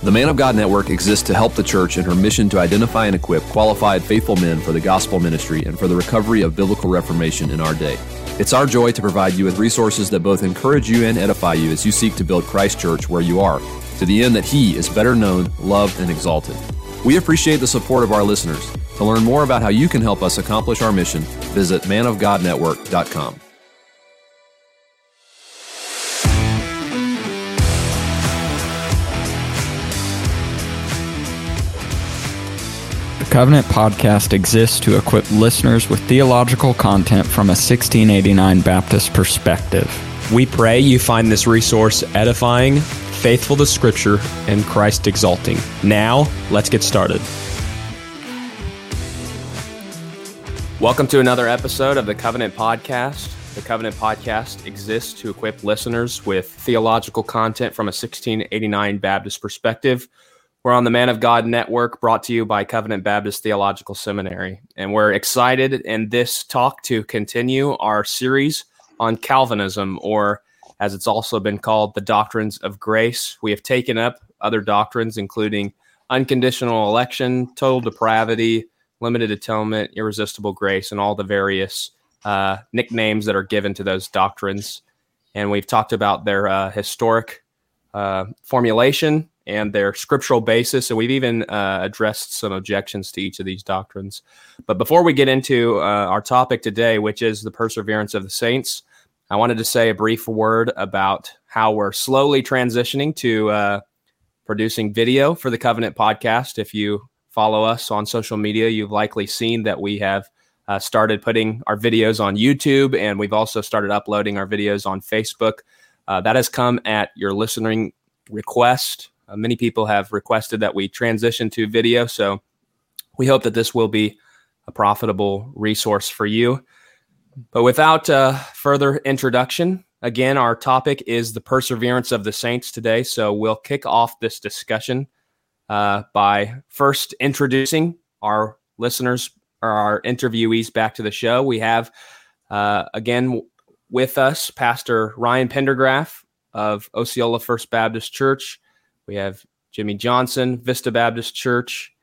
The Man of God Network exists to help the church in her mission to identify and equip qualified, faithful men for the gospel ministry and for the recovery of biblical reformation in our day. It's our joy to provide you with resources that both encourage you and edify you as you seek to build Christ Church where you are, to the end that He is better known, loved, and exalted. We appreciate the support of our listeners. To learn more about how you can help us accomplish our mission, visit manofgodnetwork.com. Covenant Podcast exists to equip listeners with theological content from a 1689 Baptist perspective. We pray you find this resource edifying, faithful to Scripture, and Christ exalting. Now, let's get started. Welcome to another episode of the Covenant Podcast. The Covenant Podcast exists to equip listeners with theological content from a 1689 Baptist perspective. We're on the Man of God Network, brought to you by Covenant Baptist Theological Seminary. And we're excited in this talk to continue our series on Calvinism, or as it's also been called, the doctrines of grace. We have taken up other doctrines, including unconditional election, total depravity, limited atonement, irresistible grace, and all the various uh, nicknames that are given to those doctrines. And we've talked about their uh, historic uh, formulation and their scriptural basis. And we've even uh, addressed some objections to each of these doctrines. But before we get into uh, our topic today, which is the perseverance of the saints, I wanted to say a brief word about how we're slowly transitioning to uh, producing video for the Covenant podcast. If you follow us on social media, you've likely seen that we have. Uh, started putting our videos on YouTube, and we've also started uploading our videos on Facebook. Uh, that has come at your listening request. Uh, many people have requested that we transition to video, so we hope that this will be a profitable resource for you. But without uh, further introduction, again, our topic is the perseverance of the saints today. So we'll kick off this discussion uh, by first introducing our listeners or our interviewees back to the show. We have, uh, again, with us Pastor Ryan Pendergraph of Osceola First Baptist Church. We have Jimmy Johnson, Vista Baptist Church,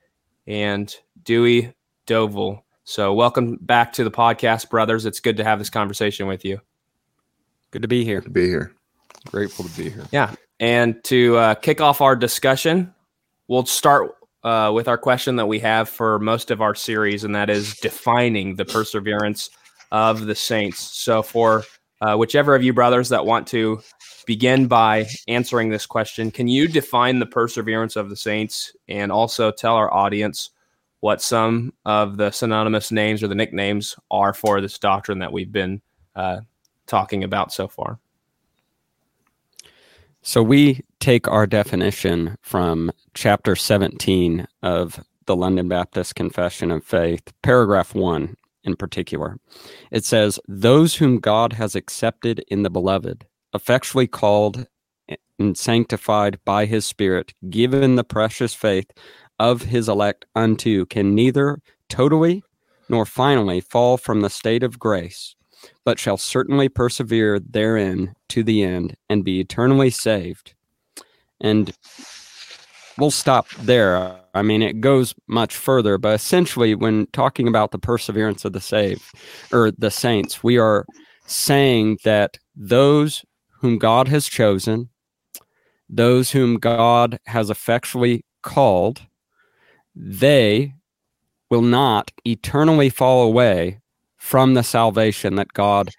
and Dewey Dovell. So, welcome back to the podcast, brothers. It's good to have this conversation with you. Good to be here. Good to be here. Grateful to be here. Yeah. And to uh, kick off our discussion, we'll start uh, with our question that we have for most of our series, and that is defining the perseverance of the saints. So, for uh, whichever of you brothers that want to begin by answering this question. Can you define the perseverance of the saints and also tell our audience what some of the synonymous names or the nicknames are for this doctrine that we've been uh, talking about so far? So we take our definition from chapter 17 of the London Baptist Confession of Faith, paragraph 1 in particular. It says, Those whom God has accepted in the beloved effectually called and sanctified by his Spirit, given the precious faith of his elect unto, can neither totally nor finally fall from the state of grace, but shall certainly persevere therein to the end and be eternally saved. And we'll stop there. I mean, it goes much further, but essentially, when talking about the perseverance of the saved or the saints, we are saying that those whom God has chosen, those whom God has effectually called, they will not eternally fall away from the salvation that God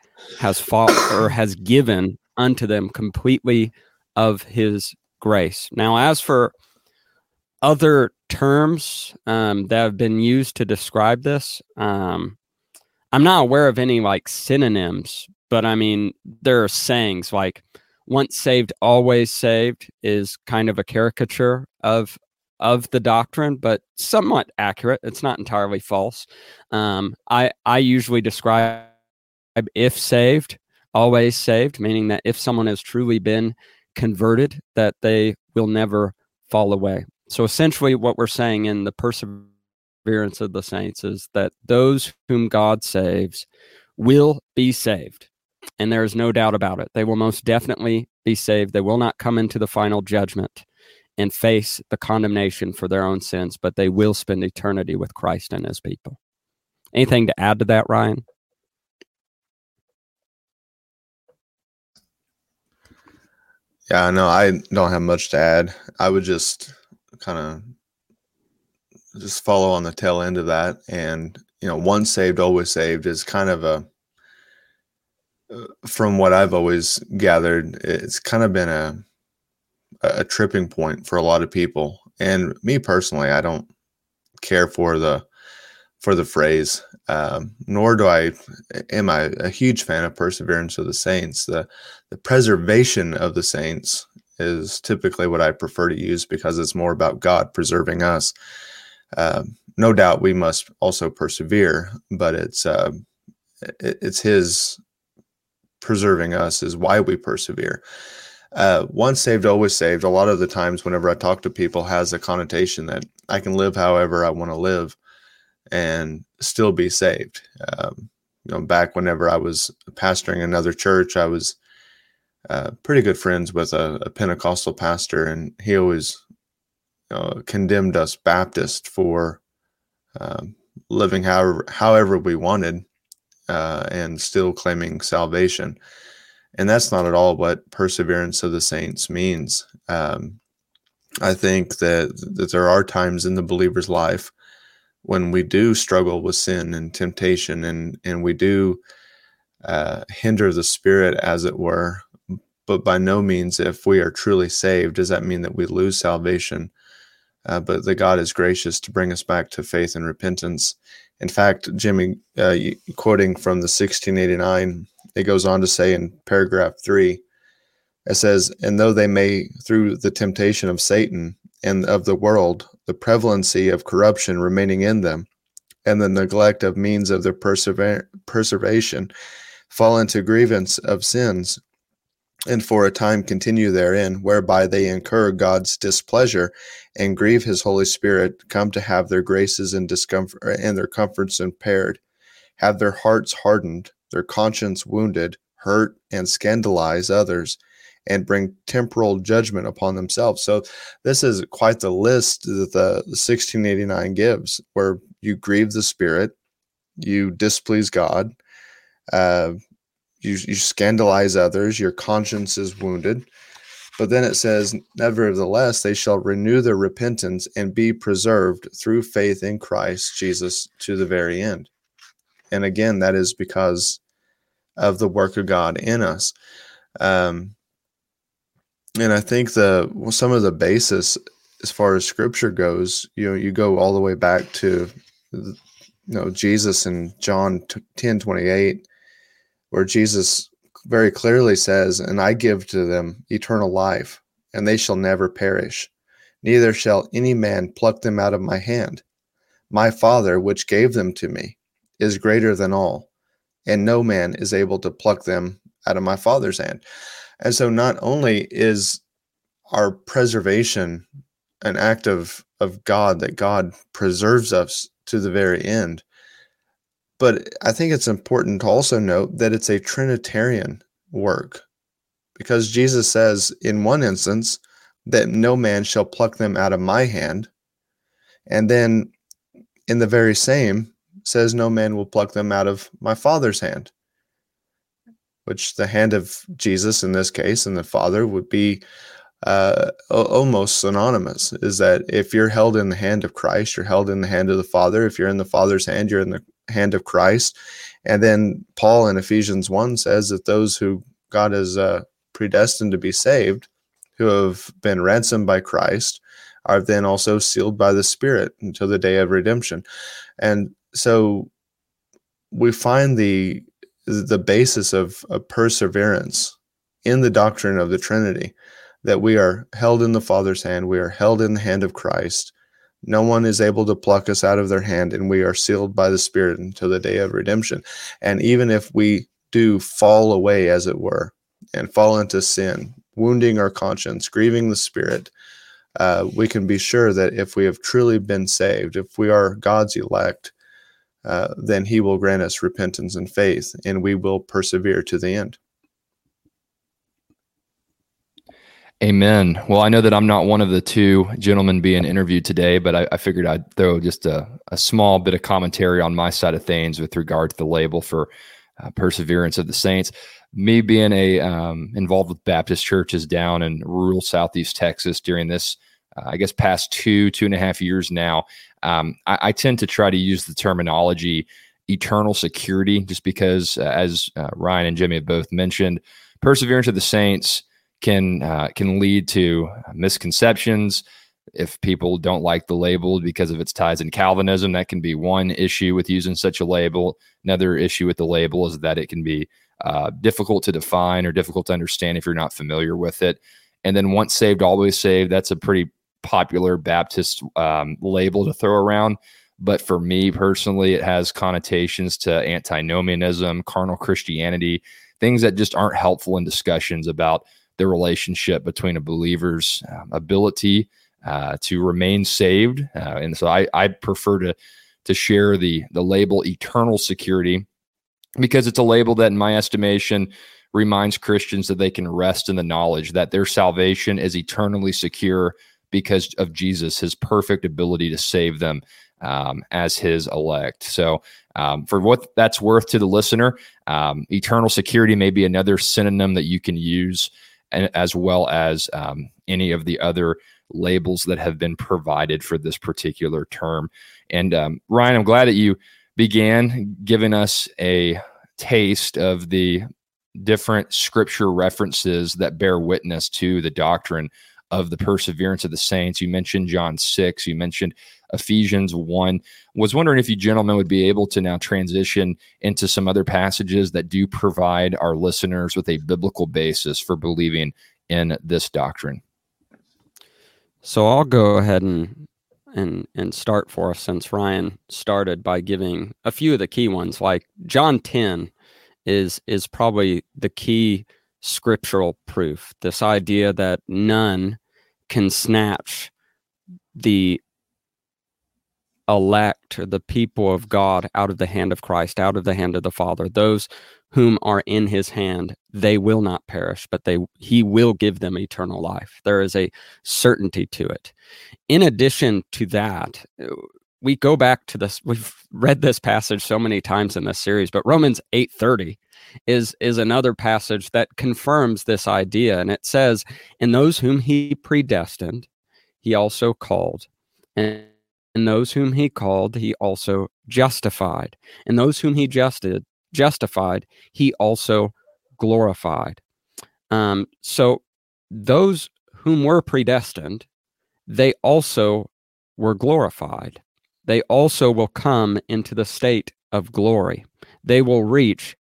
has fought or has given unto them completely of his grace. Now, as for other terms um, that have been used to describe this, um, I'm not aware of any like synonyms but I mean, there are sayings like once saved, always saved is kind of a caricature of of the doctrine, but somewhat accurate. It's not entirely false. Um, I I usually describe if saved, always saved, meaning that if someone has truly been converted, that they will never fall away. So essentially, what we're saying in the perseverance of the saints is that those whom God saves will be saved and there is no doubt about it. They will most definitely be saved. They will not come into the final judgment and face the condemnation for their own sins, but they will spend eternity with Christ and his people. Anything to add to that, Ryan? Yeah, no, I don't have much to add. I would just kind of just follow on the tail end of that. And, you know, once saved, always saved is kind of a, uh, from what I've always gathered, it's kind of been a, a tripping point for a lot of people. And me personally, I don't care for the, for the phrase, um, nor do I am I a huge fan of perseverance of the saints. The the preservation of the saints is typically what I prefer to use because it's more about God preserving us. Uh, no doubt we must also persevere, but it's uh, it, it's His preserving us is why we persevere. Uh, once saved, always saved. A lot of the times, whenever I talk to people, has a connotation that I can live however I want to live and still be saved. Um, you know, back whenever I was pastoring another church, I was uh, pretty good friends with a, a, Pentecostal pastor, and he always uh, condemned us Baptist for um, living however however we wanted uh, and still claiming salvation. And that's not at all what perseverance of the saints means. Um, I think that that there are times in the believer's life when we do struggle with sin and temptation and and we do uh, hinder the spirit as it were but by no means if we are truly saved does that mean that we lose salvation. Uh, but that god is gracious to bring us back to faith and repentance. In fact jimmy uh, quoting from the 1689 it goes on to say in paragraph 3 it says and though they may through the temptation of satan and of the world the prevalency of corruption remaining in them, and the neglect of means of their persever- preservation, fall into grievance of sins, and for a time continue therein, whereby they incur God's displeasure and grieve his Holy Spirit, come to have their graces and discomfort and their comforts impaired, have their hearts hardened, their conscience wounded, hurt and scandalize others, and bring temporal judgment upon themselves. So this is quite the list that the, the 1689 gives, where you grieve the Spirit, you displease God, uh, you, you scandalize others, your conscience is wounded. But then it says, Nevertheless, they shall renew their repentance and be preserved through faith in Christ Jesus to the very end. And again, that is because of the work of God in us. Um, and I think the well, some of the basis as far as scripture goes, you know, you go all the way back to you know Jesus in John 10 28, where Jesus very clearly says, And I give to them eternal life, and they shall never perish, neither shall any man pluck them out of my hand. My Father, which gave them to me, is greater than all, and no man is able to pluck them out of my Father's hand. And so not only is our preservation an act of of God that God preserves us to the very end. But I think it's important to also note that it's a Trinitarian work because Jesus says in one instance that no man shall pluck them out of my hand. And then in the very same says no man will pluck them out of my father's hand which the hand of Jesus in this case and the Father would be uh, almost synonymous. Is that if you're held in the hand of Christ, you're held in the hand of the Father. If you're in the Father's hand, you're in the hand of Christ. And then Paul in Ephesians 1 says that those who God has uh, predestined to be saved, who have been ransomed by Christ, are then also sealed by the Spirit until the day of redemption. And so we find the the basis of, of perseverance in the doctrine of the Trinity that we are held in the Father's hand, we are held in the hand of Christ. No one is able to pluck us out of their hand, and we are sealed by the Spirit until the day of redemption. And even if we do fall away, as it were, and fall into sin, wounding our conscience, grieving the Spirit, uh, we can be sure that if we have truly been saved, if we are God's elect, uh, then he will grant us repentance and faith, and we will persevere to the end. Amen. Well, I know that I'm not one of the two gentlemen being interviewed today, but I, I figured I'd throw just a, a, small bit of commentary on my side of things with regard to the label for uh, perseverance of the saints. Me being a um, involved with Baptist churches down in rural Southeast Texas during this, uh, I guess, past two two and a half years now, um, I, I, tend to try to use the terminology eternal security, just because, uh, as uh, Ryan and Jimmy have both mentioned, perseverance of the saints can uh, can lead to misconceptions. If people don't like the label because of its ties in Calvinism, that can be one issue with using such a label. Another issue with the label is that it can be uh, difficult to define or difficult to understand if you're not familiar with it. And then once saved, always saved. That's a pretty popular Baptist um, label to throw around. But for me personally, it has connotations to antinomianism, carnal Christianity, things that just aren't helpful in discussions about the relationship between a believer's uh, ability uh, to remain saved. Uh, and so I, I prefer to to share the the label eternal security because it's a label that, in my estimation, reminds Christians that they can rest in the knowledge that their salvation is eternally secure because of Jesus, his perfect ability to save them um, as his elect. So, um, for what that's worth to the listener, um, eternal security may be another synonym that you can use and as well as um, any of the other labels that have been provided for this particular term. And um, Ryan, I'm glad that you began giving us a taste of the different scripture references that bear witness to the doctrine of the perseverance of the saints. You mentioned John 6, you mentioned Ephesians 1. Was wondering if you gentlemen would be able to now transition into some other passages that do provide our listeners with a biblical basis for believing in this doctrine. So I'll go ahead and and and start for us since Ryan started by giving a few of the key ones like John 10 is is probably the key scriptural proof. This idea that none can snatch the elect the people of God out of the hand of Christ, out of the hand of the Father. Those whom are in his hand, they will not perish, but they he will give them eternal life. There is a certainty to it. In addition to that, we go back to this we've read this passage so many times in this series, but Romans 8:30 is is another passage that confirms this idea and it says, "In those whom he predestined, he also called." And and those whom he called, he also justified. And those whom he justed, justified, he also glorified. Um, so those whom were predestined, they also were glorified. They also will come into the state of glory. They will reach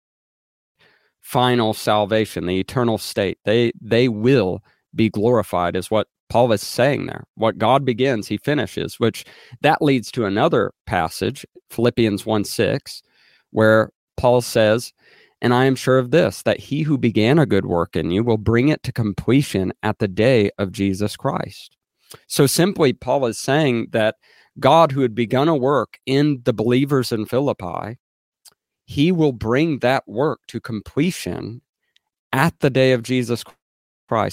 final salvation, the eternal state. They they will be glorified, is what Paul is saying there. What God begins, he finishes, which that leads to another passage, Philippians 1 6, where Paul says, And I am sure of this, that he who began a good work in you will bring it to completion at the day of Jesus Christ. So simply, Paul is saying that God, who had begun a work in the believers in Philippi, he will bring that work to completion at the day of Jesus Christ,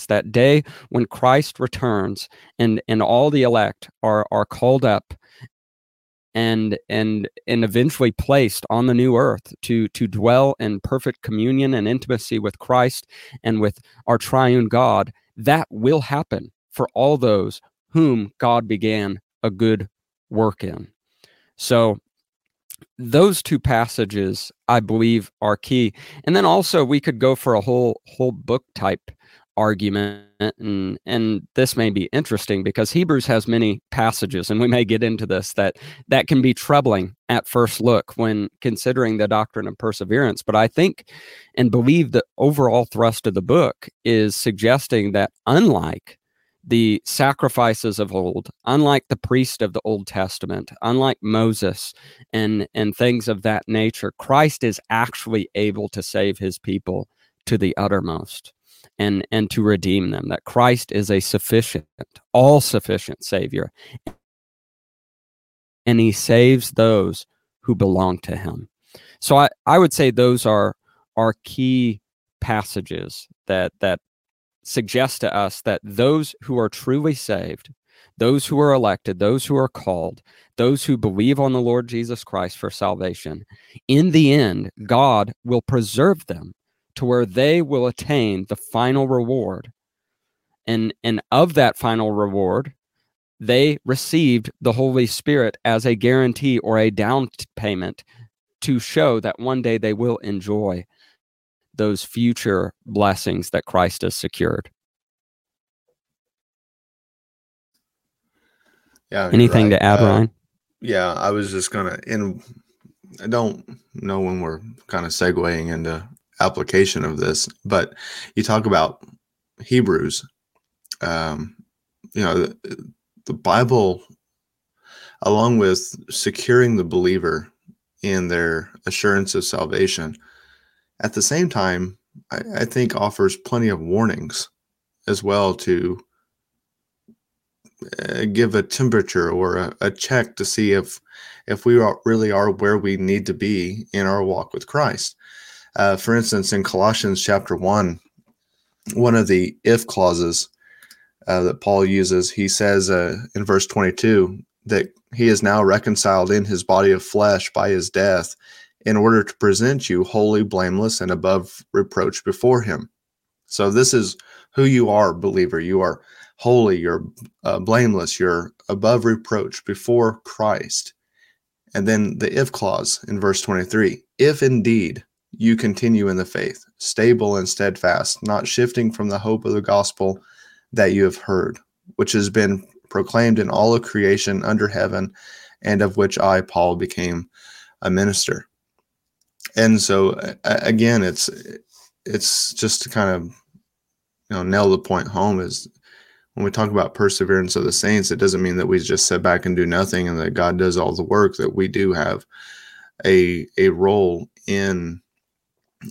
that day when Christ returns and and all the elect are are called up and and and eventually placed on the new earth to to dwell in perfect communion and intimacy with Christ and with our triune God, that will happen for all those whom God began a good work in. So those two passages I believe are key. And then also we could go for a whole whole book type argument and and this may be interesting because Hebrews has many passages and we may get into this that that can be troubling at first look when considering the doctrine of perseverance. But I think and believe the overall thrust of the book is suggesting that unlike the sacrifices of old unlike the priest of the old testament unlike moses and and things of that nature christ is actually able to save his people to the uttermost and and to redeem them that Christ is a sufficient all sufficient savior. And he saves those who belong to him. So i i would say those are are key passages that that suggests to us that those who are truly saved, those who are elected, those who are called, those who believe on the Lord Jesus Christ for salvation, in the end, God will preserve them to where they will attain the final reward. And, and of that final reward, they received the Holy Spirit as a guarantee or a down payment to show that one day they will enjoy those future blessings that Christ has secured. Yeah. Anything right. to add, uh, Ryan? Yeah, I was just gonna, and I don't know when we're kind of segueing into application of this, but you talk about Hebrews. Um, you know, the, the Bible, along with securing the believer in their assurance of salvation, at the same time, I, I think offers plenty of warnings as well to uh, give a temperature or a, a, check to see if if we are, really are where we need to be in our walk with Christ. Uh, for instance, in Colossians chapter one, one of the if clauses uh, that Paul uses, he says uh, in verse twenty two that he is now reconciled in his body of flesh by his death in order to present you wholly blameless and above reproach before him. So this is who you are, believer. You are holy, you're uh, blameless, you're above reproach before Christ. And then the if clause in verse 23 if indeed you continue in the faith, stable and steadfast, not shifting from the hope of the gospel that you have heard, which has been proclaimed in all of creation under heaven, and of which I, Paul, became a minister. And so again it's it's just to kind of you know nail the point home is when we talk about perseverance of the saints it doesn't mean that we just sit back and do nothing and that god does all the work that we do have a a role in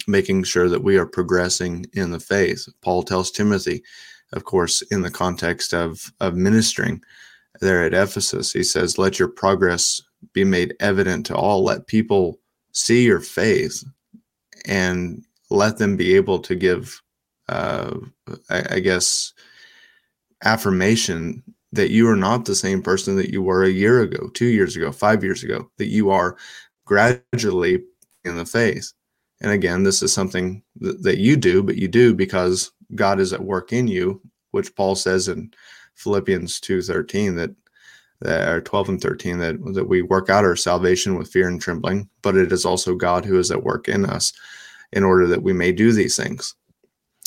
making sure that we are progressing in the faith paul tells timothy of course in the context of of ministering there at ephesus he says let your progress be made evident to all let people see your faith and let them be able to give, uh, I, I guess, affirmation that you are not the same person that you were a year ago, two years ago, five years ago, that you are gradually in the faith. And again, this is something th- that you do, but you do because God is at work in you, which Paul says in Philippians 2:13 that that are 12 and 13 that that we work out our salvation with fear and trembling but it is also god who is at work in us in order that we may do these things.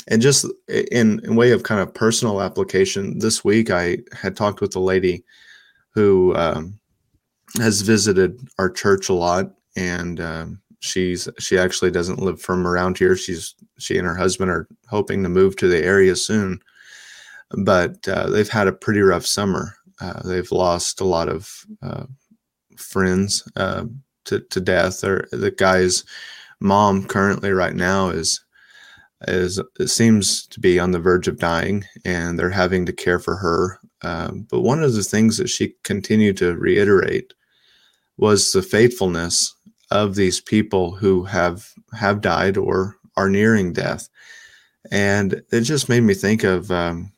And just in, in way of kind of personal application this week i had talked with a lady who um, has visited our church a lot and um, she's she actually doesn't live from around here she's she and her husband are hoping to move to the area soon but uh, they've had a pretty rough summer uh, they've lost a lot of uh, friends uh, to, to death. Or the guy's mom currently right now is is seems to be on the verge of dying, and they're having to care for her. Um, but one of the things that she continued to reiterate was the faithfulness of these people who have have died or are nearing death, and it just made me think of um,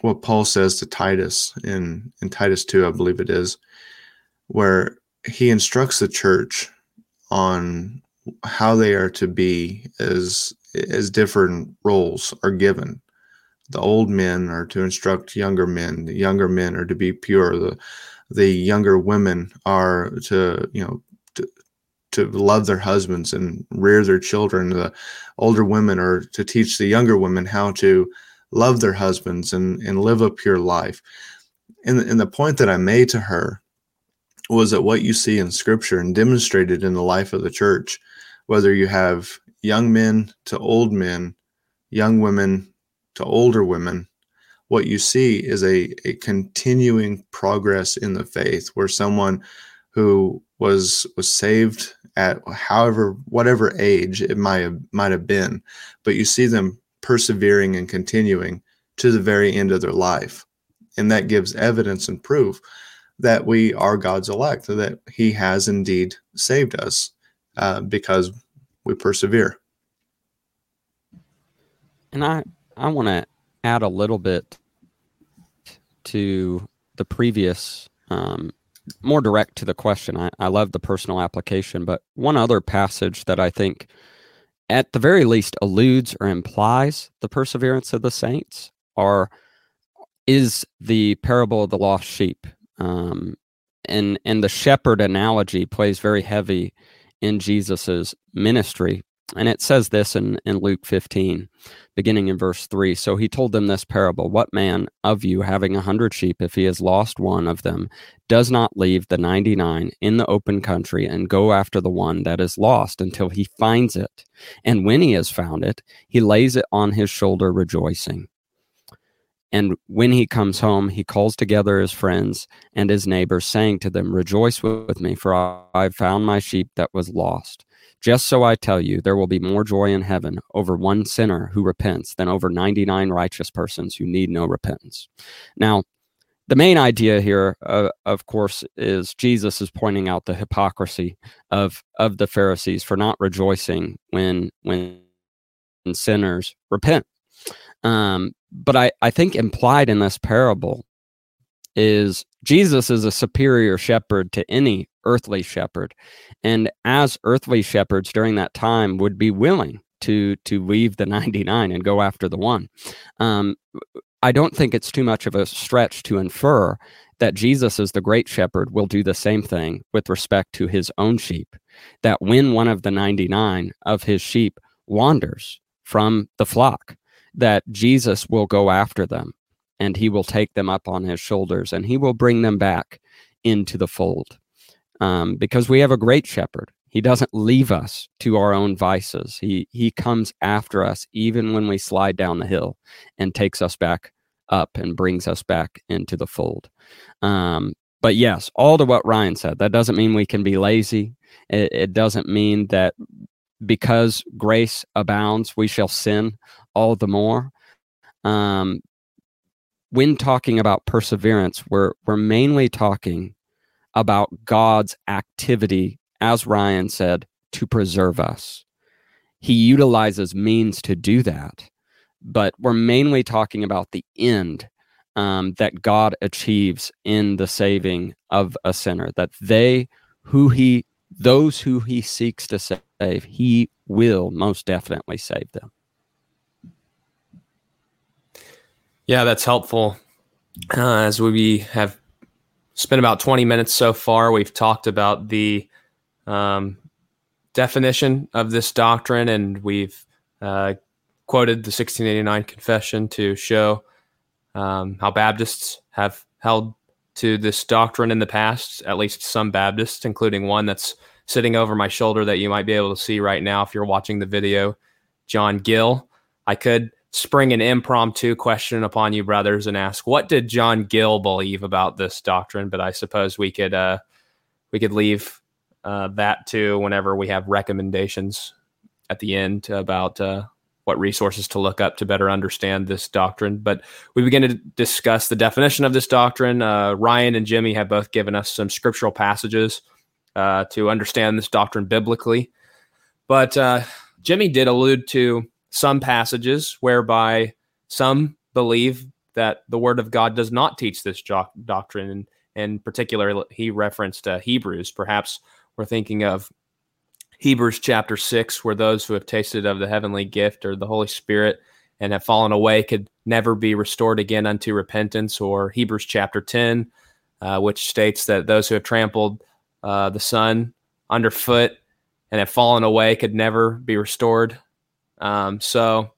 what Paul says to Titus in in Titus 2, I believe it is, where he instructs the church on how they are to be as as different roles are given. The old men are to instruct younger men, the younger men are to be pure, the the younger women are to, you know, to, love their husbands and rear their children. The older women are to teach the younger women how to love their husbands and, and live a pure life. And, and the point that I made to her was that what you see in scripture and demonstrated in the life of the church, whether you have young men to old men, young women to older women, what you see is a, a continuing progress in the faith where someone who was was saved at however whatever age it might have might have been but you see them persevering and continuing to the very end of their life. And that gives evidence and proof that we are God's elect, that He has indeed saved us uh, because we persevere. And I, I want to add a little bit to the previous, um, more direct to the question. I, I love the personal application, but one other passage that I think, at the very least, alludes or implies the perseverance of the saints are is the parable of the lost sheep. Um, and and the shepherd analogy plays very heavy in Jesus's ministry. And it says this in, in Luke 15, beginning in verse 3. So he told them this parable What man of you, having a hundred sheep, if he has lost one of them, does not leave the 99 in the open country and go after the one that is lost until he finds it? And when he has found it, he lays it on his shoulder, rejoicing. And when he comes home, he calls together his friends and his neighbors, saying to them, Rejoice with me, for I have found my sheep that was lost. Just so I tell you, there will be more joy in heaven over one sinner who repents than over 99 righteous persons who need no repentance. Now, the main idea here, uh, of course, is Jesus is pointing out the hypocrisy of of the Pharisees for not rejoicing when when sinners repent. Um, but I, I think implied in this parable is Jesus is a superior shepherd to any earthly shepherd. And as earthly shepherds during that time would be willing to to leave the 99 and go after the one. Um, I don't think it's too much of a stretch to infer that Jesus as the great shepherd will do the same thing with respect to his own sheep. That when one of the 99 of his sheep wanders from the flock, that Jesus will go after them and he will take them up on his shoulders and he will bring them back into the fold. Um, because we have a great shepherd. He doesn't leave us to our own vices. He he comes after us even when we slide down the hill and takes us back up and brings us back into the fold. Um, but yes, all to what Ryan said. That doesn't mean we can be lazy. It, it doesn't mean that because grace abounds, we shall sin all the more. Um, when talking about perseverance, we're we're mainly talking about God's activity, as Ryan said, to preserve us. He utilizes means to do that, but we're mainly talking about the end um, that God achieves in the saving of a sinner. That they who he those who he seeks to save, he will most definitely save them. Yeah, that's helpful. Uh, as we have spent about 20 minutes so far, we've talked about the um, definition of this doctrine and we've uh, quoted the 1689 confession to show um, how Baptists have held to this doctrine in the past, at least some Baptists, including one that's sitting over my shoulder that you might be able to see right now if you're watching the video, John Gill. I could spring an impromptu question upon you, brothers, and ask what did John Gill believe about this doctrine? But I suppose we could uh, we could leave uh, that to whenever we have recommendations at the end about uh, what resources to look up to better understand this doctrine. But we begin to discuss the definition of this doctrine. Uh, Ryan and Jimmy have both given us some scriptural passages uh, to understand this doctrine biblically. But uh, Jimmy did allude to some passages whereby some believe that the word of God does not teach this doctrine. And in particular, he referenced uh, Hebrews. Perhaps we're thinking of Hebrews chapter 6, where those who have tasted of the heavenly gift or the Holy Spirit and have fallen away could never be restored again unto repentance, or Hebrews chapter 10, uh, which states that those who have trampled uh, the Son underfoot and have fallen away could never be restored um, so,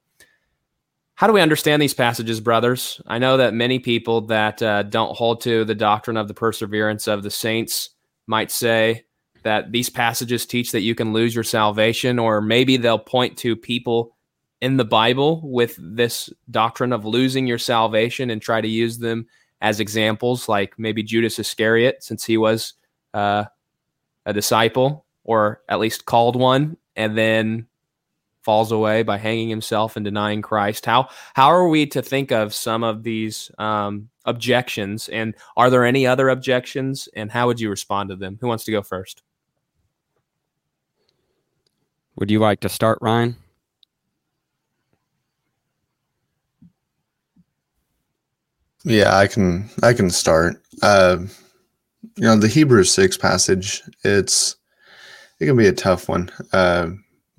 how do we understand these passages, brothers? I know that many people that uh, don't hold to the doctrine of the perseverance of the saints might say that these passages teach that you can lose your salvation, or maybe they'll point to people in the Bible with this doctrine of losing your salvation and try to use them as examples, like maybe Judas Iscariot, since he was uh, a disciple or at least called one, and then falls away by hanging himself and denying Christ. How how are we to think of some of these um, objections? And are there any other objections? And how would you respond to them? Who wants to go first? Would you like to start, Ryan? Yeah, I can I can start. Uh, you know, the Hebrews six passage. It's it can be a tough one. Uh,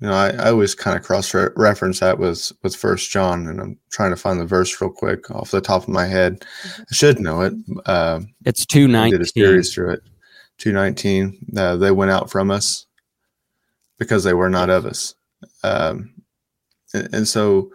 you know, I, I always kind of cross reference that with with First John, and I'm trying to find the verse real quick off the top of my head. Mm-hmm. I should know it. Uh, it's two nineteen. Did a series through it. Two nineteen. Uh, they went out from us because they were not of us. Um, and, and so,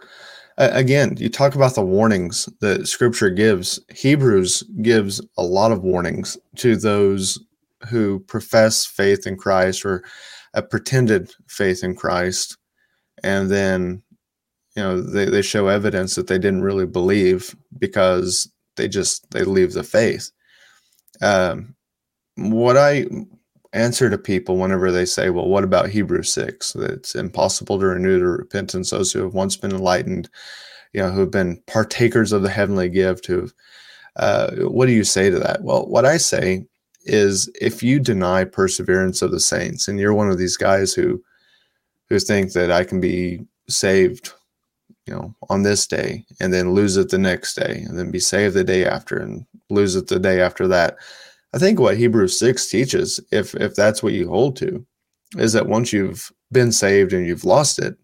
again, you talk about the warnings that Scripture gives. Hebrews gives a lot of warnings to those who profess faith in Christ or a pretended faith in Christ, and then you know they, they show evidence that they didn't really believe because they just they leave the faith. Um, what I answer to people whenever they say, "Well, what about Hebrews six? That it's impossible to renew to repentance those who have once been enlightened, you know, who have been partakers of the heavenly gift." Who, uh, what do you say to that? Well, what I say is if you deny perseverance of the saints and you're one of these guys who who think that I can be saved you know on this day and then lose it the next day and then be saved the day after and lose it the day after that. I think what hebrews 6 teaches if if that's what you hold to is that once you've been saved and you've lost it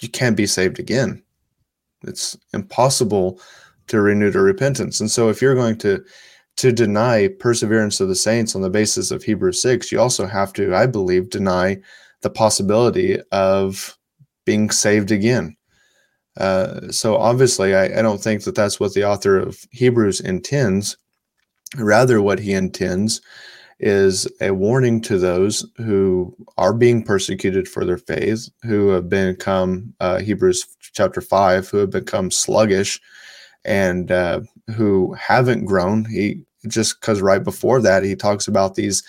you can't be saved again. It's impossible to renew to repentance. And so if you're going to to deny perseverance of the saints on the basis of Hebrews 6, you also have to, I believe, deny the possibility of being saved again. Uh, so obviously, I, I don't think that that's what the author of Hebrews intends. Rather, what he intends is a warning to those who are being persecuted for their faith, who have become, uh, Hebrews chapter 5, who have become sluggish and uh, who haven't grown. He just because right before that he talks about these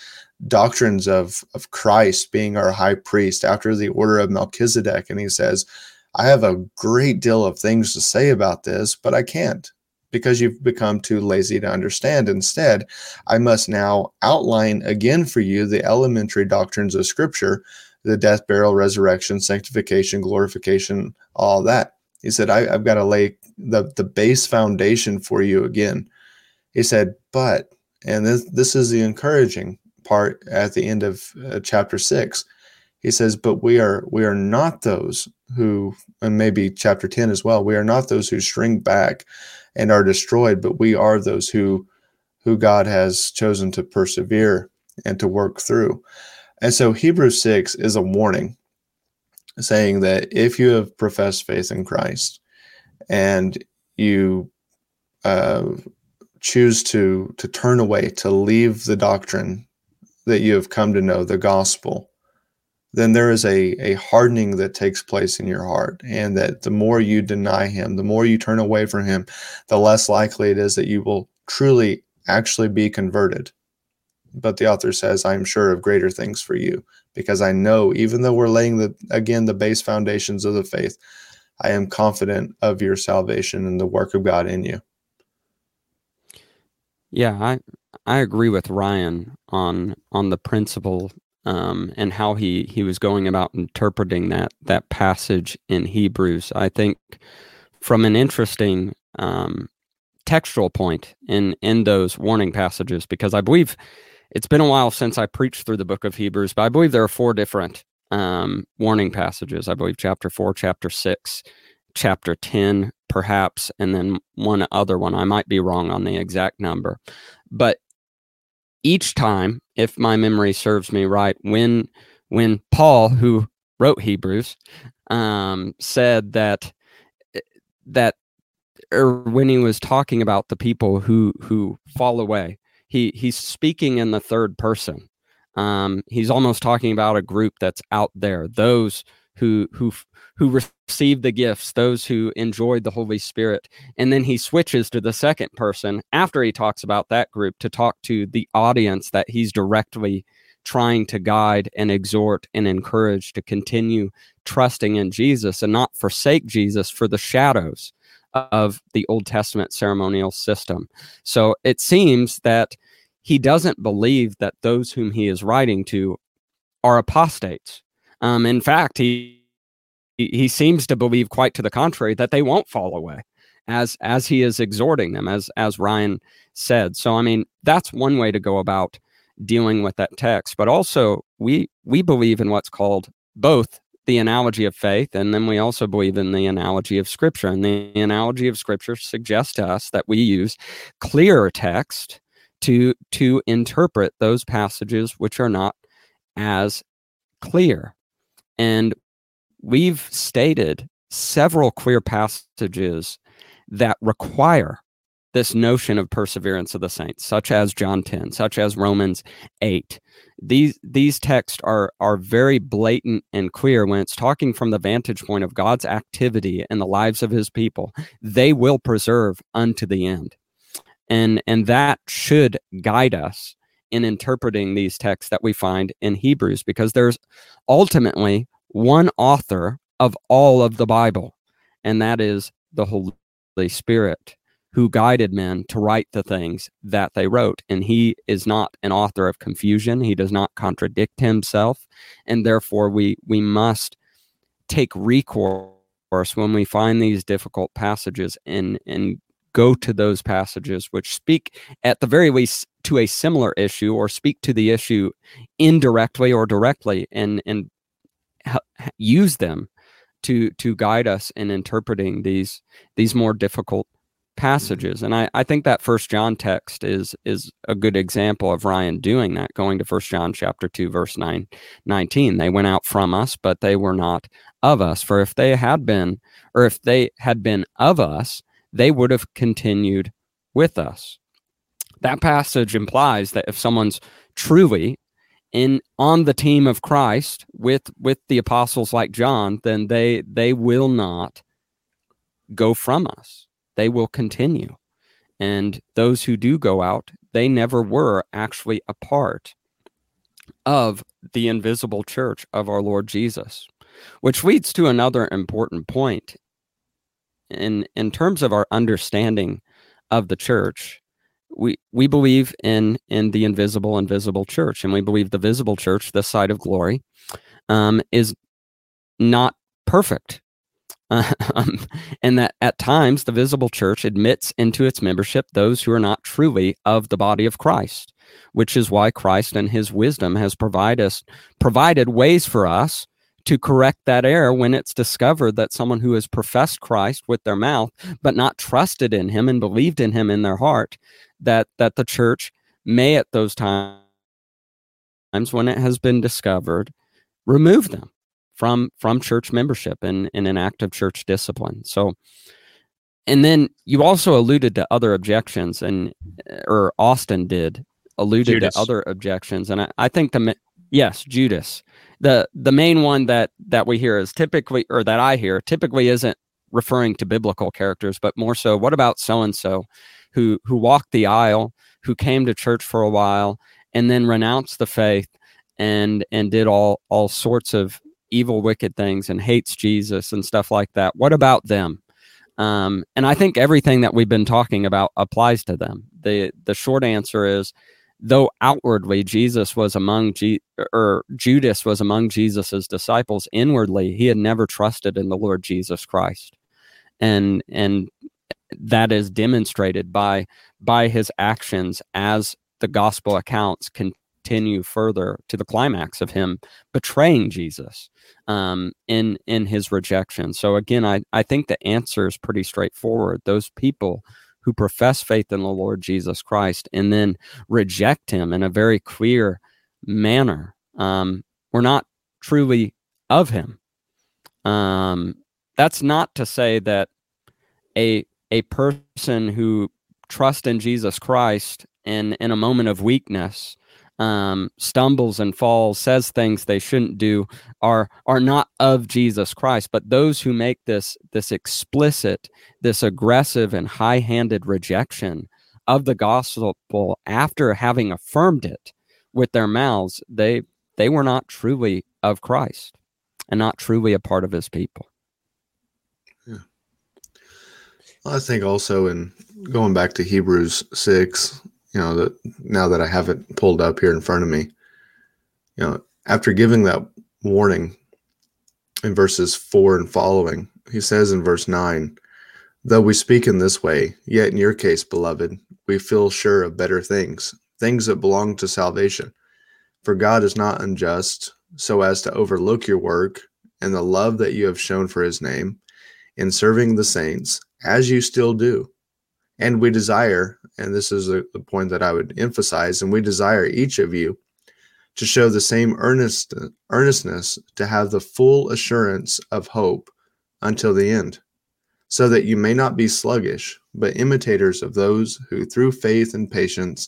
doctrines of of Christ being our high priest after the order of Melchizedek. And he says I have a great deal of things to say about this but I can't because you've become too lazy to understand. Instead I must now outline again for you the elementary doctrines of scripture the death burial resurrection sanctification glorification all that. He said I, have got to lay the the base foundation for you again he said, but, and this, this is the encouraging part at the end of uh, chapter six. He says, but we are we are not those who, and maybe chapter 10 as well, we are not those who shrink back and are destroyed, but we are those who who God has chosen to persevere and to work through. And so Hebrews 6 is a warning saying that if you have professed faith in Christ and you uh, choose to to turn away to leave the doctrine that you have come to know the gospel then there is a, a hardening that takes place in your heart. And that the more you deny him the more you turn away from him the less likely it is that you will truly actually be converted. But the author says i'm sure of greater things for you because i know even though we're laying the again the base foundations of the faith i am confident of your salvation and the work of god in you yeah, I I agree with Ryan on on the principle um, and how he he was going about interpreting that that passage in Hebrews. I think from an interesting um, textual point in in those warning passages, because I believe it's been a while since I preached through the book of Hebrews, but I believe there are four different um, warning passages. I believe chapter four, chapter six, chapter 10 perhaps and then one other one i might be wrong on the exact number. But each time if my memory serves me right when when paul who wrote hebrews um, said that eh, that or when he was talking about the people who who fall away he he's speaking in the third person. Um, he's almost talking about a group that's out there those who who who received the gifts, those who enjoyed the Holy Spirit. And then he switches to the second person after he talks about that group to talk to the audience that he's directly trying to guide and exhort and encourage to continue trusting in Jesus and not forsake Jesus for the shadows of the Old Testament ceremonial system. So it seems that he doesn't believe that those whom he is writing to are apostates. Um, in fact, he he seems to believe quite to the contrary that they won't fall away as as he is exhorting them as as Ryan said. So I mean, that's one way to go about dealing with that text, but also we we believe in what's called both the analogy of faith and then we also believe in the analogy of scripture. And the analogy of scripture suggests to us that we use clearer text to to interpret those passages which are not as clear and we've stated several clear passages that require this notion of perseverance of the saints, such as John 10, such as Romans 8. These these texts are are very blatant and clear when it's talking from the vantage point of God's activity in the lives of his people. They will preserve unto the end. And and that should guide us in interpreting these texts that we find in Hebrews because there's ultimately one author of all of the Bible, and that is the Holy Spirit who guided men to write the things that they wrote. And he is not an author of confusion. He does not contradict himself. And therefore, we, we must take recourse when we find these difficult passages and, and go to those passages which speak at the very least to a similar issue or speak to the issue indirectly or directly and, and use them to to guide us in interpreting these these more difficult passages. Mm-hmm. And i i think that first john text is is a good example of ryan doing that going to first john chapter 2 verse 9 19 they went out from us but they were not of us. For if they had been or if they had been of us they would have continued with us that passage implies that if someone's truly in on the team of Christ with with the apostles like John, then they they will not go from us. They will continue. And those who do go out, they never were actually a part of the invisible church of our Lord Jesus. Which leads to another important point in in terms of our understanding of the church we we believe in in the invisible invisible church and we believe the visible church the side of glory um, is not perfect. Um, and that at times the visible church admits into its membership those who are not truly of the body of christ which is why christ and his wisdom has provide us provided ways for us to correct that error when it's discovered that someone who has professed Christ with their mouth but not trusted in him and believed in him in their heart that that the church may at those times when it has been discovered remove them from from church membership and in an act of church discipline. So and then you also alluded to other objections and uh, or austin did alluded judas. to other objections and I, I think the yes judas. The the main one that that we hear is typically or that i hear typically isn't referring to biblical characters but more so what about so and so who who walked the aisle, who came to church for a while, and then renounced the faith and and did all all sorts of evil, wicked things and hates Jesus and stuff like that. What about them? Um, and I think everything that we've been talking about applies to them. the The short answer is, though outwardly Jesus was among or Judas was among Jesus's disciples, inwardly he had never trusted in the Lord Jesus Christ, and and that is demonstrated by by his actions as the gospel accounts continue further to the climax of him betraying Jesus um, in in his rejection. So again, I I think the answer is pretty straightforward. Those people who profess faith in the Lord Jesus Christ and then reject him in a very clear manner um, were not truly of him. Um, that's not to say that a a person who trusts in Jesus Christ and in a moment of weakness um, stumbles and falls, says things they shouldn't do, are are not of Jesus Christ. But those who make this this explicit, this aggressive and high handed rejection of the gospel after having affirmed it with their mouths, they they were not truly of Christ and not truly a part of His people. I think also in going back to Hebrews 6, you know, that now that I have it pulled up here in front of me, you know, after giving that warning in verses 4 and following, he says in verse 9, Though we speak in this way, yet in your case, beloved, we feel sure of better things, things that belong to salvation. For God is not unjust, so as to overlook your work and the love that you have shown for his name in serving the saints, as you still do. And we desire, and this is the point that I would emphasize, and we desire each of you to show the same earnest, earnestness to have the full assurance of hope until the end so that you may not be sluggish, but imitators of those who through faith and patience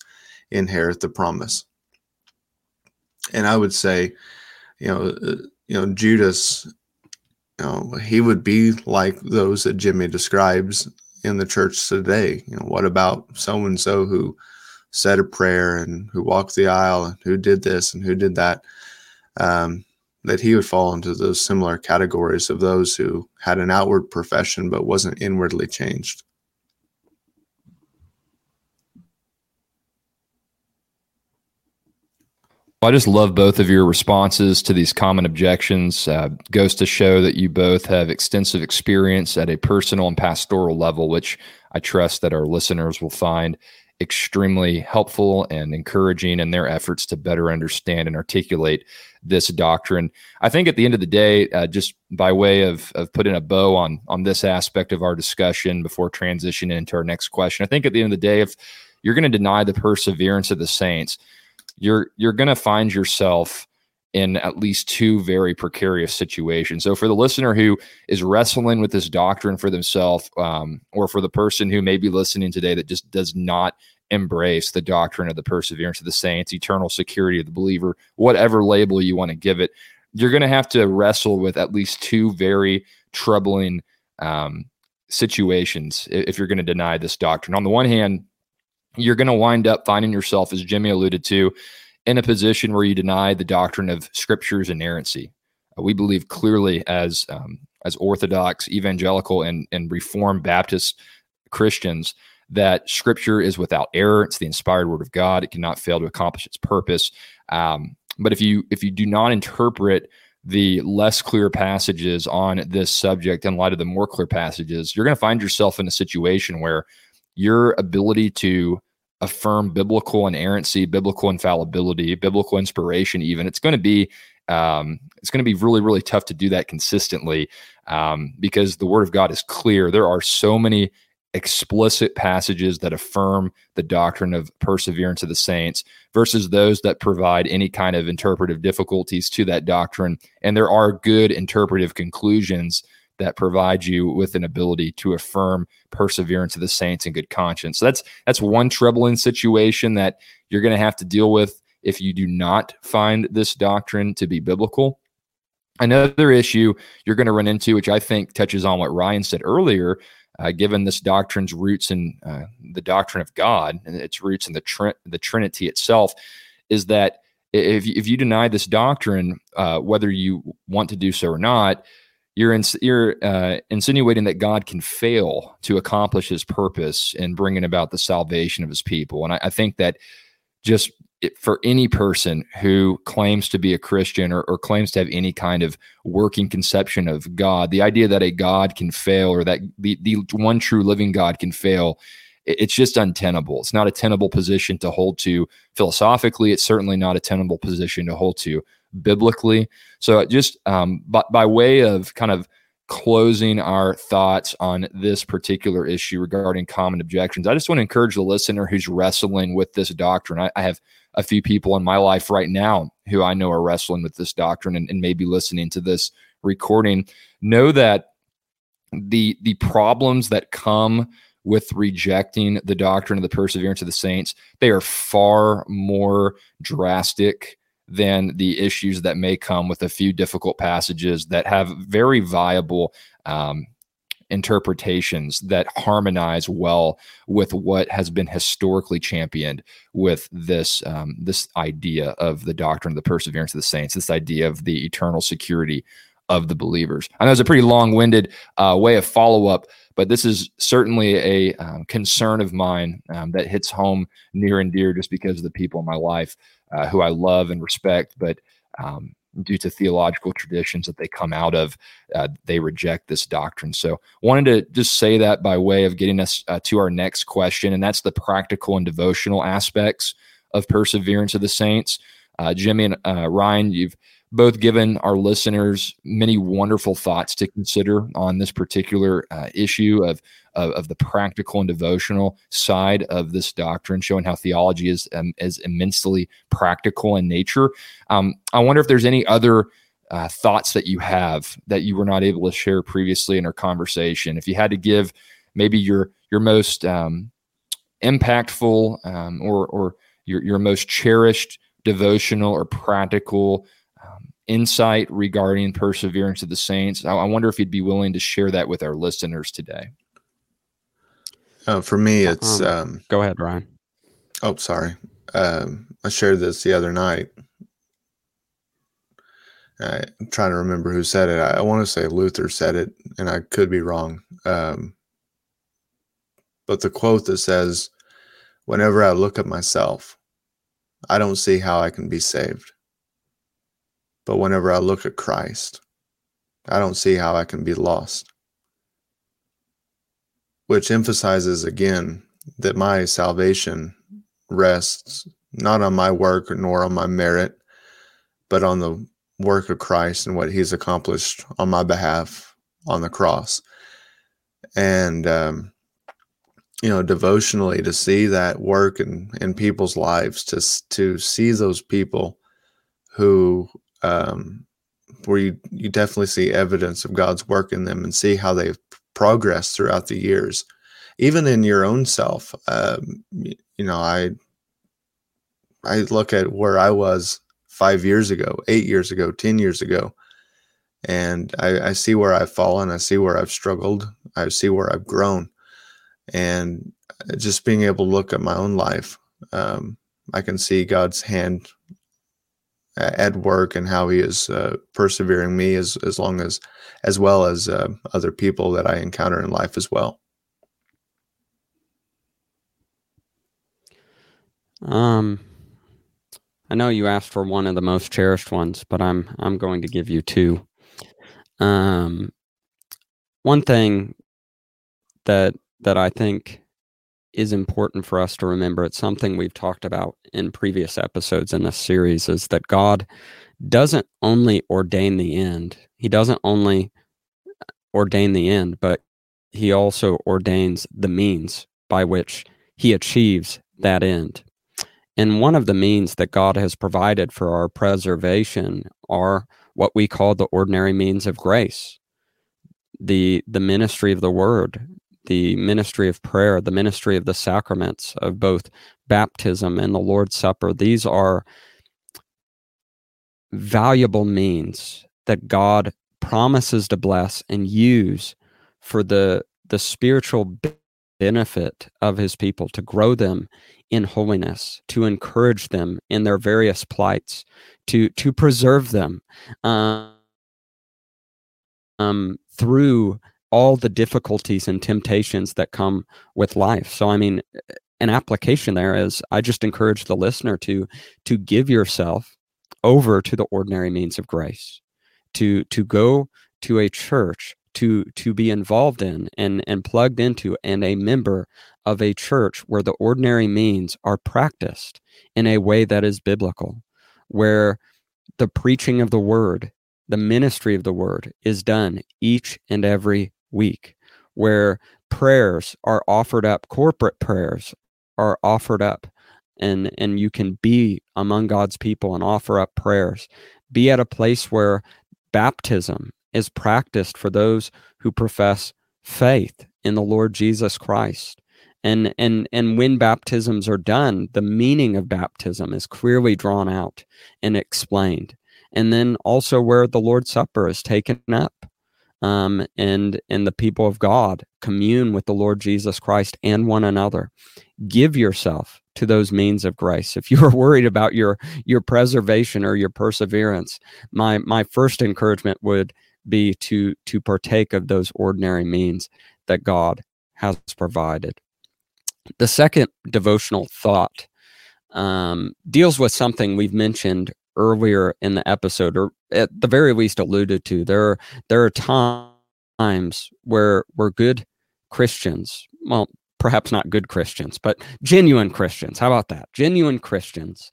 inherit the promise. And I would say, you know, uh, you know, Judas, know, he would be like those that Jimmy describes in the church today. You know, what about so and so who said a prayer and who walked the aisle and who did this and who did that? Um, that he would fall into those similar categories of those who had an outward profession but wasn't inwardly changed. I just love both of your responses to these common objections. Uh, goes to show that you both have extensive experience at a personal and pastoral level, which I trust that our listeners will find extremely helpful and encouraging in their efforts to better understand and articulate this doctrine. I think at the end of the day, uh, just by way of of putting a bow on on this aspect of our discussion before transitioning into our next question, I think at the end of the day, if you're going to deny the perseverance of the saints, you're you're going to find yourself in at least two very precarious situations. So, for the listener who is wrestling with this doctrine for themselves, um, or for the person who may be listening today that just does not embrace the doctrine of the perseverance of the saints, eternal security of the believer, whatever label you want to give it, you're going to have to wrestle with at least two very troubling um, situations if you're going to deny this doctrine. On the one hand, you're going to wind up finding yourself, as Jimmy alluded to, in a position where you deny the doctrine of Scripture's inerrancy. Uh, we believe clearly as um, as Orthodox, Evangelical, and and Reformed Baptist Christians that Scripture is without error. It's the inspired Word of God. It cannot fail to accomplish its purpose. Um, but if you if you do not interpret the less clear passages on this subject in light of the more clear passages, you're going to find yourself in a situation where your ability to affirm biblical inerrancy, biblical infallibility, biblical inspiration, even it's going to be um, it's going to be really really tough to do that consistently um, because the Word of God is clear. There are so many explicit passages that affirm the doctrine of perseverance of the saints versus those that provide any kind of interpretive difficulties to that doctrine. And there are good interpretive conclusions that provide you with an ability to affirm perseverance of the saints and good conscience. So that's that's one troubling situation that you're going to have to deal with if you do not find this doctrine to be biblical. Another issue you're going to run into, which I think touches on what Ryan said earlier, uh, given this doctrine's roots in uh, the doctrine of God and its roots in the tr- the Trinity itself, is that if if you deny this doctrine, uh, whether you want to do so or not, you're ins- you're uh, insinuating that God can fail to accomplish His purpose in bringing about the salvation of His people, and I, I think that just for any person who claims to be a Christian or, or, claims to have any kind of working conception of God, the idea that a God can fail or that the, the one true living God can fail it's just untenable. It's not a tenable position to hold to philosophically. It's certainly not a tenable position to hold to biblically. So, just um, by, by way of kind of closing our thoughts on this particular issue regarding common objections, I just want to encourage the listener who's wrestling with this doctrine. I, I have a few people in my life right now who I know are wrestling with this doctrine and, and maybe listening to this recording. Know that the the problems that come with rejecting the doctrine of the perseverance of the saints they are far more drastic than the issues that may come with a few difficult passages that have very viable um, interpretations that harmonize well with what has been historically championed with this um, this idea of the doctrine of the perseverance of the saints, this idea of the eternal security of the believers. I know it's a pretty long-winded uh, way of follow-up, but this is certainly a um, concern of mine um, that hits home near and dear just because of the people in my life uh, who I love and respect, but um, due to theological traditions that they come out of, uh, they reject this doctrine. So, wanted to just say that by way of getting us uh, to our next question, and that's the practical and devotional aspects of perseverance of the saints. Uh, Jimmy and uh, Ryan, you've both given our listeners many wonderful thoughts to consider on this particular issue of, of, of the practical and devotional side of this doctrine, showing how theology is um, is immensely practical in nature. Um, I wonder if there's any other uh, thoughts that you have that you were not able to share previously in our conversation. If you had to give maybe your your most um, impactful um, or or your your most cherished devotional or practical insight regarding perseverance of the saints. I, I wonder if you'd be willing to share that with our listeners today. Uh, for me, it's um, um, go ahead, Ryan. Oh, sorry. Um, I shared this the other night. I'm trying to remember who said it. I, I, want to say Luther said it, and I could be wrong. Um, but the quote that says, "Whenever I look at myself, I don't see how I can be saved." But whenever I look at Christ, I don't see how I can be lost. Which emphasizes again that my salvation rests not on my work nor on my merit, but on the work of Christ and what he's accomplished on my behalf on the cross. And, um, you know, devotionally to see that work in, in people's lives, to, to see those people who um, where you, you definitely see evidence of God's work in them and see how they've progressed throughout the years, even in your own self. Um, you know, I I look at where I was five years ago, eight years ago, ten years ago, and I, I see where I've fallen. I see where I've struggled. I see where I've grown, and just being able to look at my own life, um, I can see God's hand at work and how he is uh, persevering me as as long as as well as uh, other people that I encounter in life as well. Um, I know you asked for one of the most cherished ones, but I'm I'm going to give you two. Um, one thing that that I think is important for us to remember. It's something we've talked about in previous episodes in this series is that God doesn't only ordain the end, He doesn't only uh, ordain the end, but He also ordains the means by which He achieves that end. And one of the means that God has provided for our preservation are what we call the ordinary means of grace the the ministry of the word the ministry of prayer, the ministry of the sacraments of both baptism and the Lord's Supper. These are valuable means that God promises to bless and use for the the spiritual benefit of his people to grow them in holiness to encourage them in their various plights to to preserve them um, um, through all the difficulties and temptations that come with life. So, I mean, an application there is I just encourage the listener to to give yourself over to the ordinary means of grace, to to go to a church to to be involved in and and plugged into and a member of a church where the ordinary means are practiced in a way that is biblical where the preaching of the word the ministry of the word is done each and every week where prayers are offered up, corporate prayers are offered up, and, and you can be among God's people and offer up prayers. Be at a place where baptism is practiced for those who profess faith in the Lord Jesus Christ. And, and, and when baptisms are done, the meaning of baptism is clearly drawn out and explained. And then also where the Lord's Supper is taken up um, and and the people of God commune with the Lord Jesus Christ and one another. Give yourself to those means of grace. If you are worried about your your preservation or your perseverance, my my first encouragement would be to to partake of those ordinary means that God has provided. The second devotional thought um, deals with something we've mentioned earlier in the episode, or at the very least alluded to, there are, there are times where we're good Christians, well, perhaps not good Christians, but genuine Christians. How about that? Genuine Christians,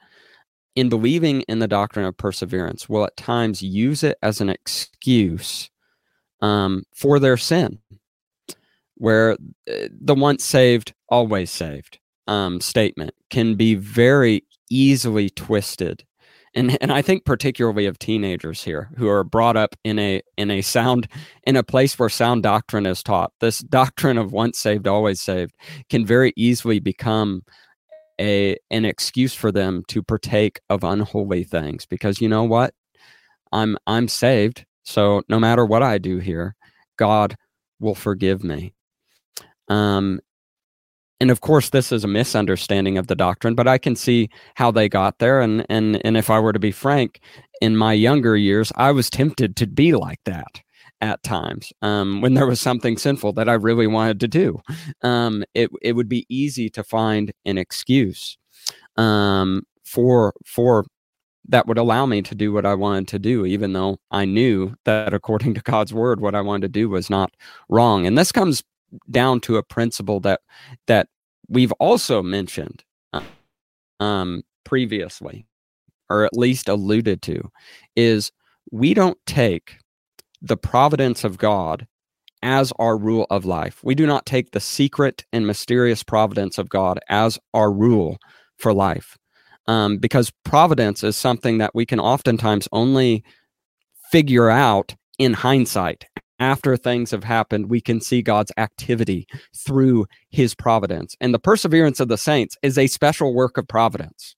in believing in the doctrine of perseverance, will at times use it as an excuse um, for their sin, where uh, the once saved, always saved um, statement can be very easily twisted and and I think particularly of teenagers here who are brought up in a in a sound in a place where sound doctrine is taught. This doctrine of once saved always saved can very easily become a an excuse for them to partake of unholy things because you know what? I'm I'm saved, so no matter what I do here, God will forgive me. Um, and of course this is a misunderstanding of the doctrine but i can see how they got there. And and and if i were to be frank in my younger years i was tempted to be like that at times um, when there was something sinful that i really wanted to do. Um, it, it would be easy to find an excuse um, for for that would allow me to do what i wanted to do even though i knew that according to god's word what i wanted to do was not wrong. And this comes down to a principle that that we've also mentioned um, previously, or at least alluded to, is we don't take the providence of God as our rule of life. We do not take the secret and mysterious providence of God as our rule for life. Um, because providence is something that we can oftentimes only figure out in hindsight after things have happened, we can see God's activity through his providence. And the perseverance of the saints is a special work of providence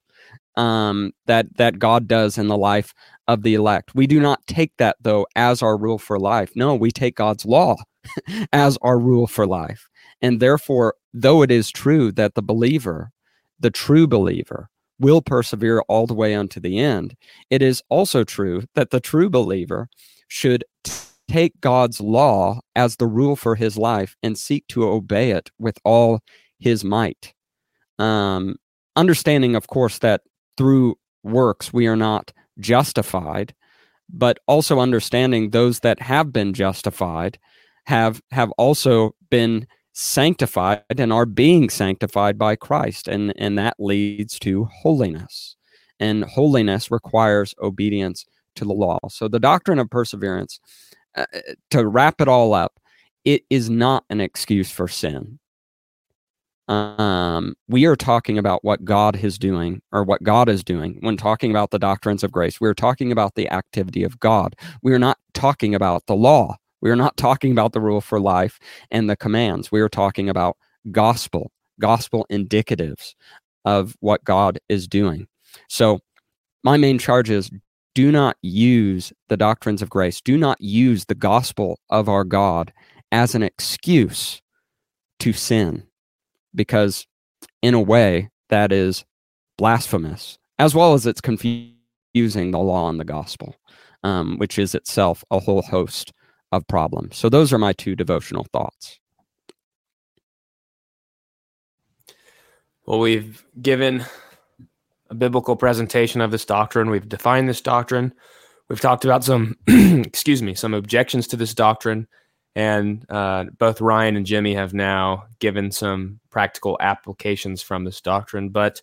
um, that, that God does in the life of the elect. We do not take that, though, as our rule for life. No, we take God's law as our rule for life. And therefore, though it is true that the believer, the true believer, will persevere all the way unto the end, it is also true that the true believer should take God's law as the rule for his life and seek to obey it with all his might. Um, understanding, of course, that through works we are not justified, but also understanding those that have been justified have have also been sanctified and are being sanctified by Christ, and and that leads to holiness, and holiness requires obedience to the law. So the doctrine of perseverance uh, to wrap it all up, it is not an excuse for sin. Um, we are talking about what God is doing or what God is doing when talking about the doctrines of grace. We're talking about the activity of God. We are not talking about the law. We are not talking about the rule for life and the commands. We are talking about gospel, gospel indicatives of what God is doing. So, my main charge is do not use the doctrines of grace, do not use the gospel of our God as an excuse to sin, because in a way that is blasphemous, as well as it's confusing the law and the gospel, um, which is itself a whole host of problems. So, those are my two devotional thoughts. Well, we've given a biblical presentation of this doctrine. We've defined this doctrine. We've talked about some, excuse me, some objections to this doctrine. And uh, both Ryan and Jimmy have now given some practical applications from this doctrine. But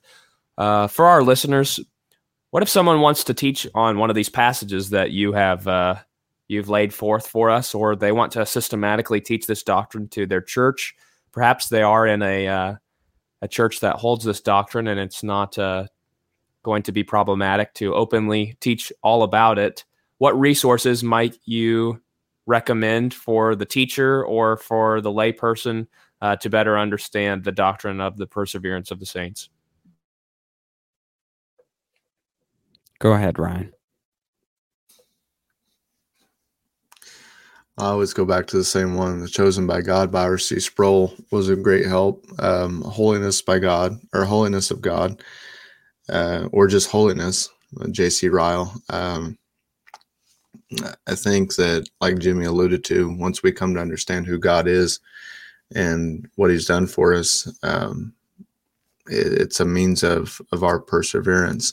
uh, for our listeners, what if someone wants to teach on one of these passages that you have uh, you've laid forth for us, or they want to systematically teach this doctrine to their church? Perhaps they are in a uh, a church that holds this doctrine, and it's not uh, going to be problematic to openly teach all about it. What resources might you recommend for the teacher or for the layperson uh, to better understand the doctrine of the perseverance of the saints? Go ahead, Ryan. I always go back to the same one. The Chosen by God by R.C. Sproul was a great help. Um, Holiness by God or Holiness of God uh, or just holiness, uh, J.C. Ryle. Um, I think that, like Jimmy alluded to, once we come to understand who God is and what He's done for us, um, it, it's a means of of our perseverance.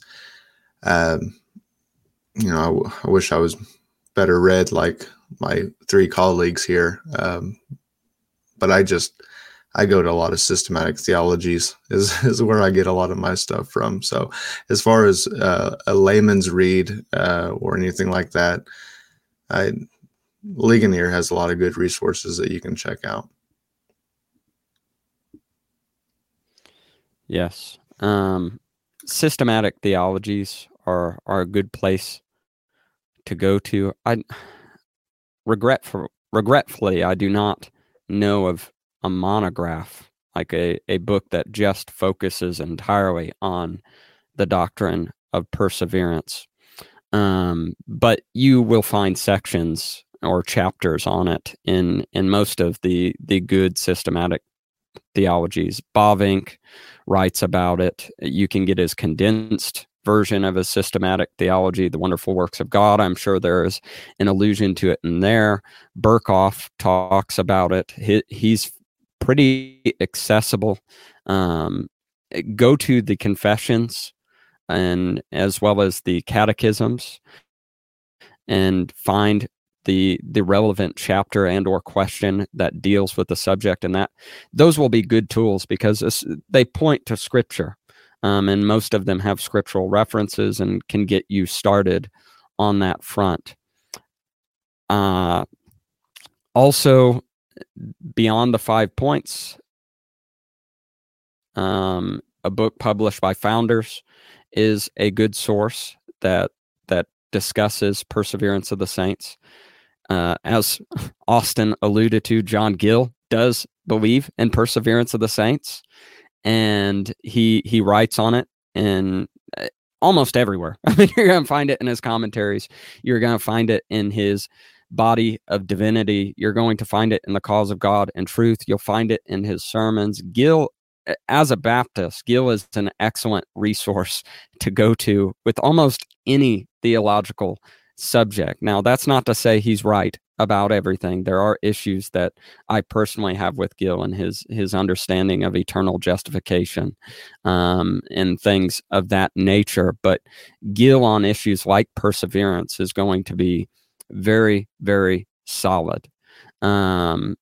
Um, you know, I, wish I was better read like my three colleagues here. Um, but I just, I go to a lot of systematic theologies is, is where I get a lot of my stuff from. So as far as uh, a layman's read uh, or anything like that, I Ligonier has a lot of good resources that you can check out. Yes. Um, systematic theologies are are a good place to go to. I regretfully I do not know of a monograph like a, a book that just focuses entirely on the doctrine of perseverance. Um, but you will find sections or chapters on it in in most of the the good systematic theologies. Bavinck writes about it. You can get his condensed version of a systematic theology, The Wonderful Works of God. I'm sure there is an allusion to it in there. Berkhof talks about it. He, he's pretty accessible. Um, go to the confessions and as well as the catechisms and find the the relevant chapter and or question that deals with the subject and that those will be good tools because they point to scripture um, and most of them have scriptural references and can get you started on that front uh, also beyond the five points um, a book published by founders is a good source that that discusses perseverance of the saints uh, as Austin alluded to, John Gill does believe in perseverance of the saints, and he he writes on it in uh, almost everywhere. I mean, you're going to find it in his commentaries. You're going to find it in his body of divinity. You're going to find it in the cause of God and truth. You'll find it in his sermons. Gill, as a Baptist, Gill is an excellent resource to go to with almost any theological subject. Now, that's not to say he's right about everything. There are issues that I personally have with Gill and his his understanding of eternal justification um, and things of that nature. But Gill on issues like perseverance is going to be very, very solid. Um,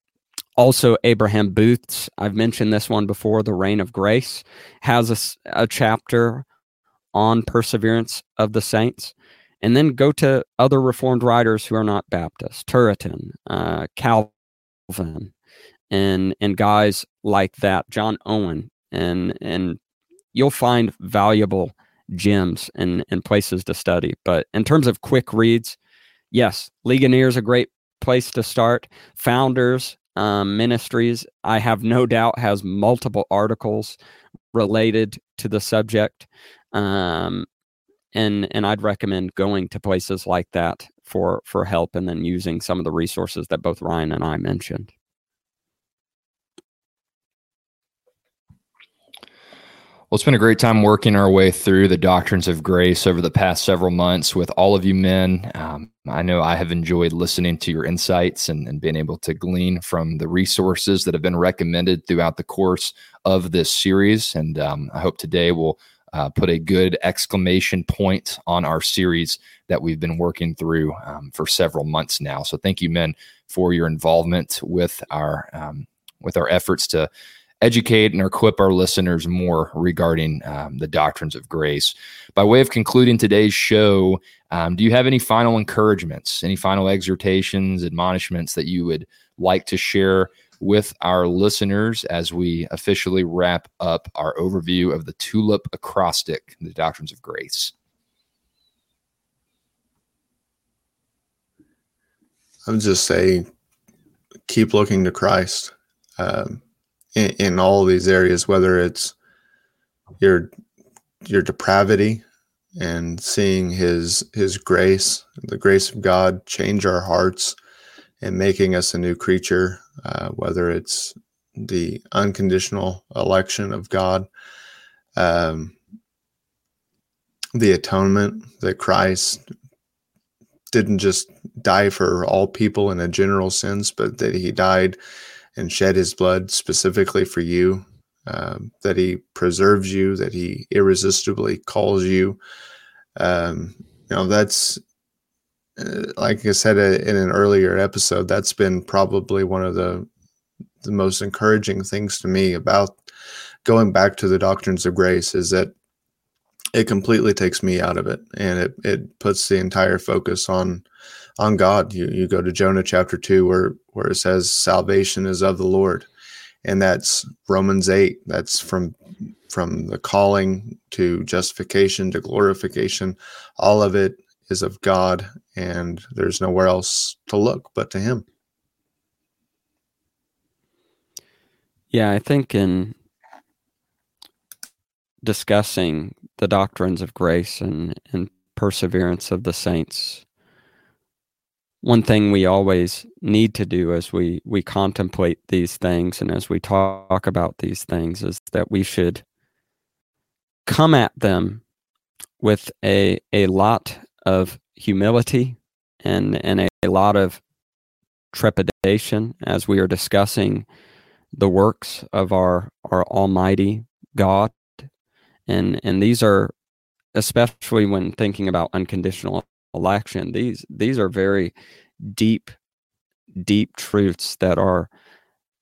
also, Abraham Booth's, I've mentioned this one before, The Reign of Grace, has a, a chapter on perseverance of the saints and then go to other Reformed writers who are not Baptist, Turretin, uh, Calvin, and and guys like that, John Owen, and and you'll find valuable gems and and places to study. But in terms of quick reads, yes, Ligonier is a great place to start. Founders um, Ministries, I have no doubt, has multiple articles related to the subject. Um, and and I'd recommend going to places like that for for help and then using some of the resources that both Ryan and I mentioned. Well, it's been a great time working our way through the doctrines of grace over the past several months with all of you men. Um, I know I have enjoyed listening to your insights and, and being able to glean from the resources that have been recommended throughout the course of this series. And um, I hope today will uh, put a good exclamation point on our series that we've been working through um, for several months now. So thank you, men, for your involvement with our um, with our efforts to educate and equip our listeners more regarding um, the doctrines of grace. By way of concluding today's show, um, do you have any final encouragements, any final exhortations, admonishments that you would like to share with our listeners as we officially wrap up our overview of the Tulip Acrostic, the Doctrines of Grace. I would just say keep looking to Christ um, in, in all these areas, whether it's your your depravity and seeing his his grace, the grace of God change our hearts and making us a new creature uh, whether it's the unconditional election of God, um, the atonement that Christ didn't just die for all people in a general sense, but that he died and shed his blood specifically for you, um, that he preserves you, that he irresistibly calls you. Um, you know, that's uh, like I said uh, in an earlier episode, that's been probably one of the the most encouraging things to me about going back to the doctrines of grace is that it completely takes me out of it and it, it puts the entire focus on on God. You you go to Jonah chapter two where where it says salvation is of the Lord. And that's Romans eight. That's from from the calling to justification to glorification. All of it is of God, and there's nowhere else to look but to Him. Yeah, I think in discussing the doctrines of grace and, and perseverance of the saints, one thing we always need to do as we, we contemplate these things and as we talk about these things is that we should come at them with a, a lot of humility and, and a, a lot of trepidation as we are discussing the works of our, our Almighty God. And, and these are, especially when thinking about unconditional election, these, these are very deep, deep truths that are,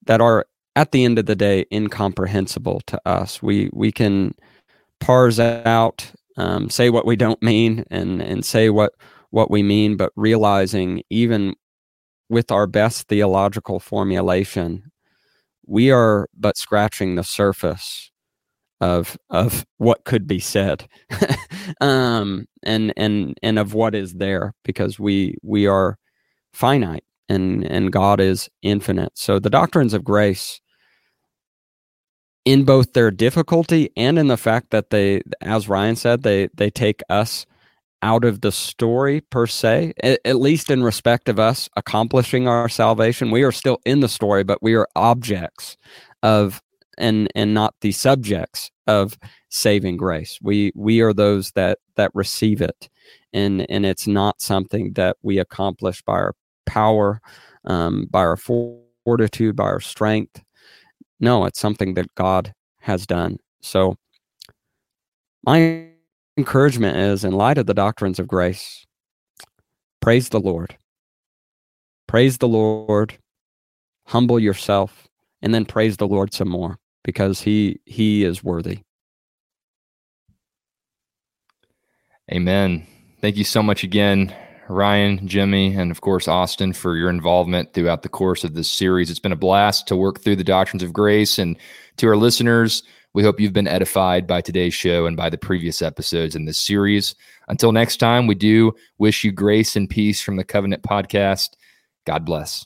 that are at the end of the day incomprehensible to us. We, we can parse out um, say what we don't mean and and say what what we mean, but realizing even with our best theological formulation, we are but scratching the surface of of what could be said, um, and and and of what is there, because we we are finite and and God is infinite. So the doctrines of grace in both their difficulty and in the fact that they as ryan said they they take us out of the story per se at, at, least in respect of us accomplishing our salvation we are still in the story but we are objects of and and not the subjects of saving grace. We we are those that that receive it. And and it's not something that we accomplish by our power um, by our fortitude by our strength. No, it's something that God has done. So, my encouragement is in light of the doctrines of grace, praise the Lord. Praise the Lord, humble yourself, and then praise the Lord some more because he he is worthy. Amen. Thank you so much again, Ryan, Jimmy, and of course, Austin, for your involvement throughout the course of this series. It's been a blast to work through the doctrines of grace. And to our listeners, we hope you've been edified by today's show and by the previous episodes in this series. Until next time, we do wish you grace and peace from the Covenant Podcast. God bless.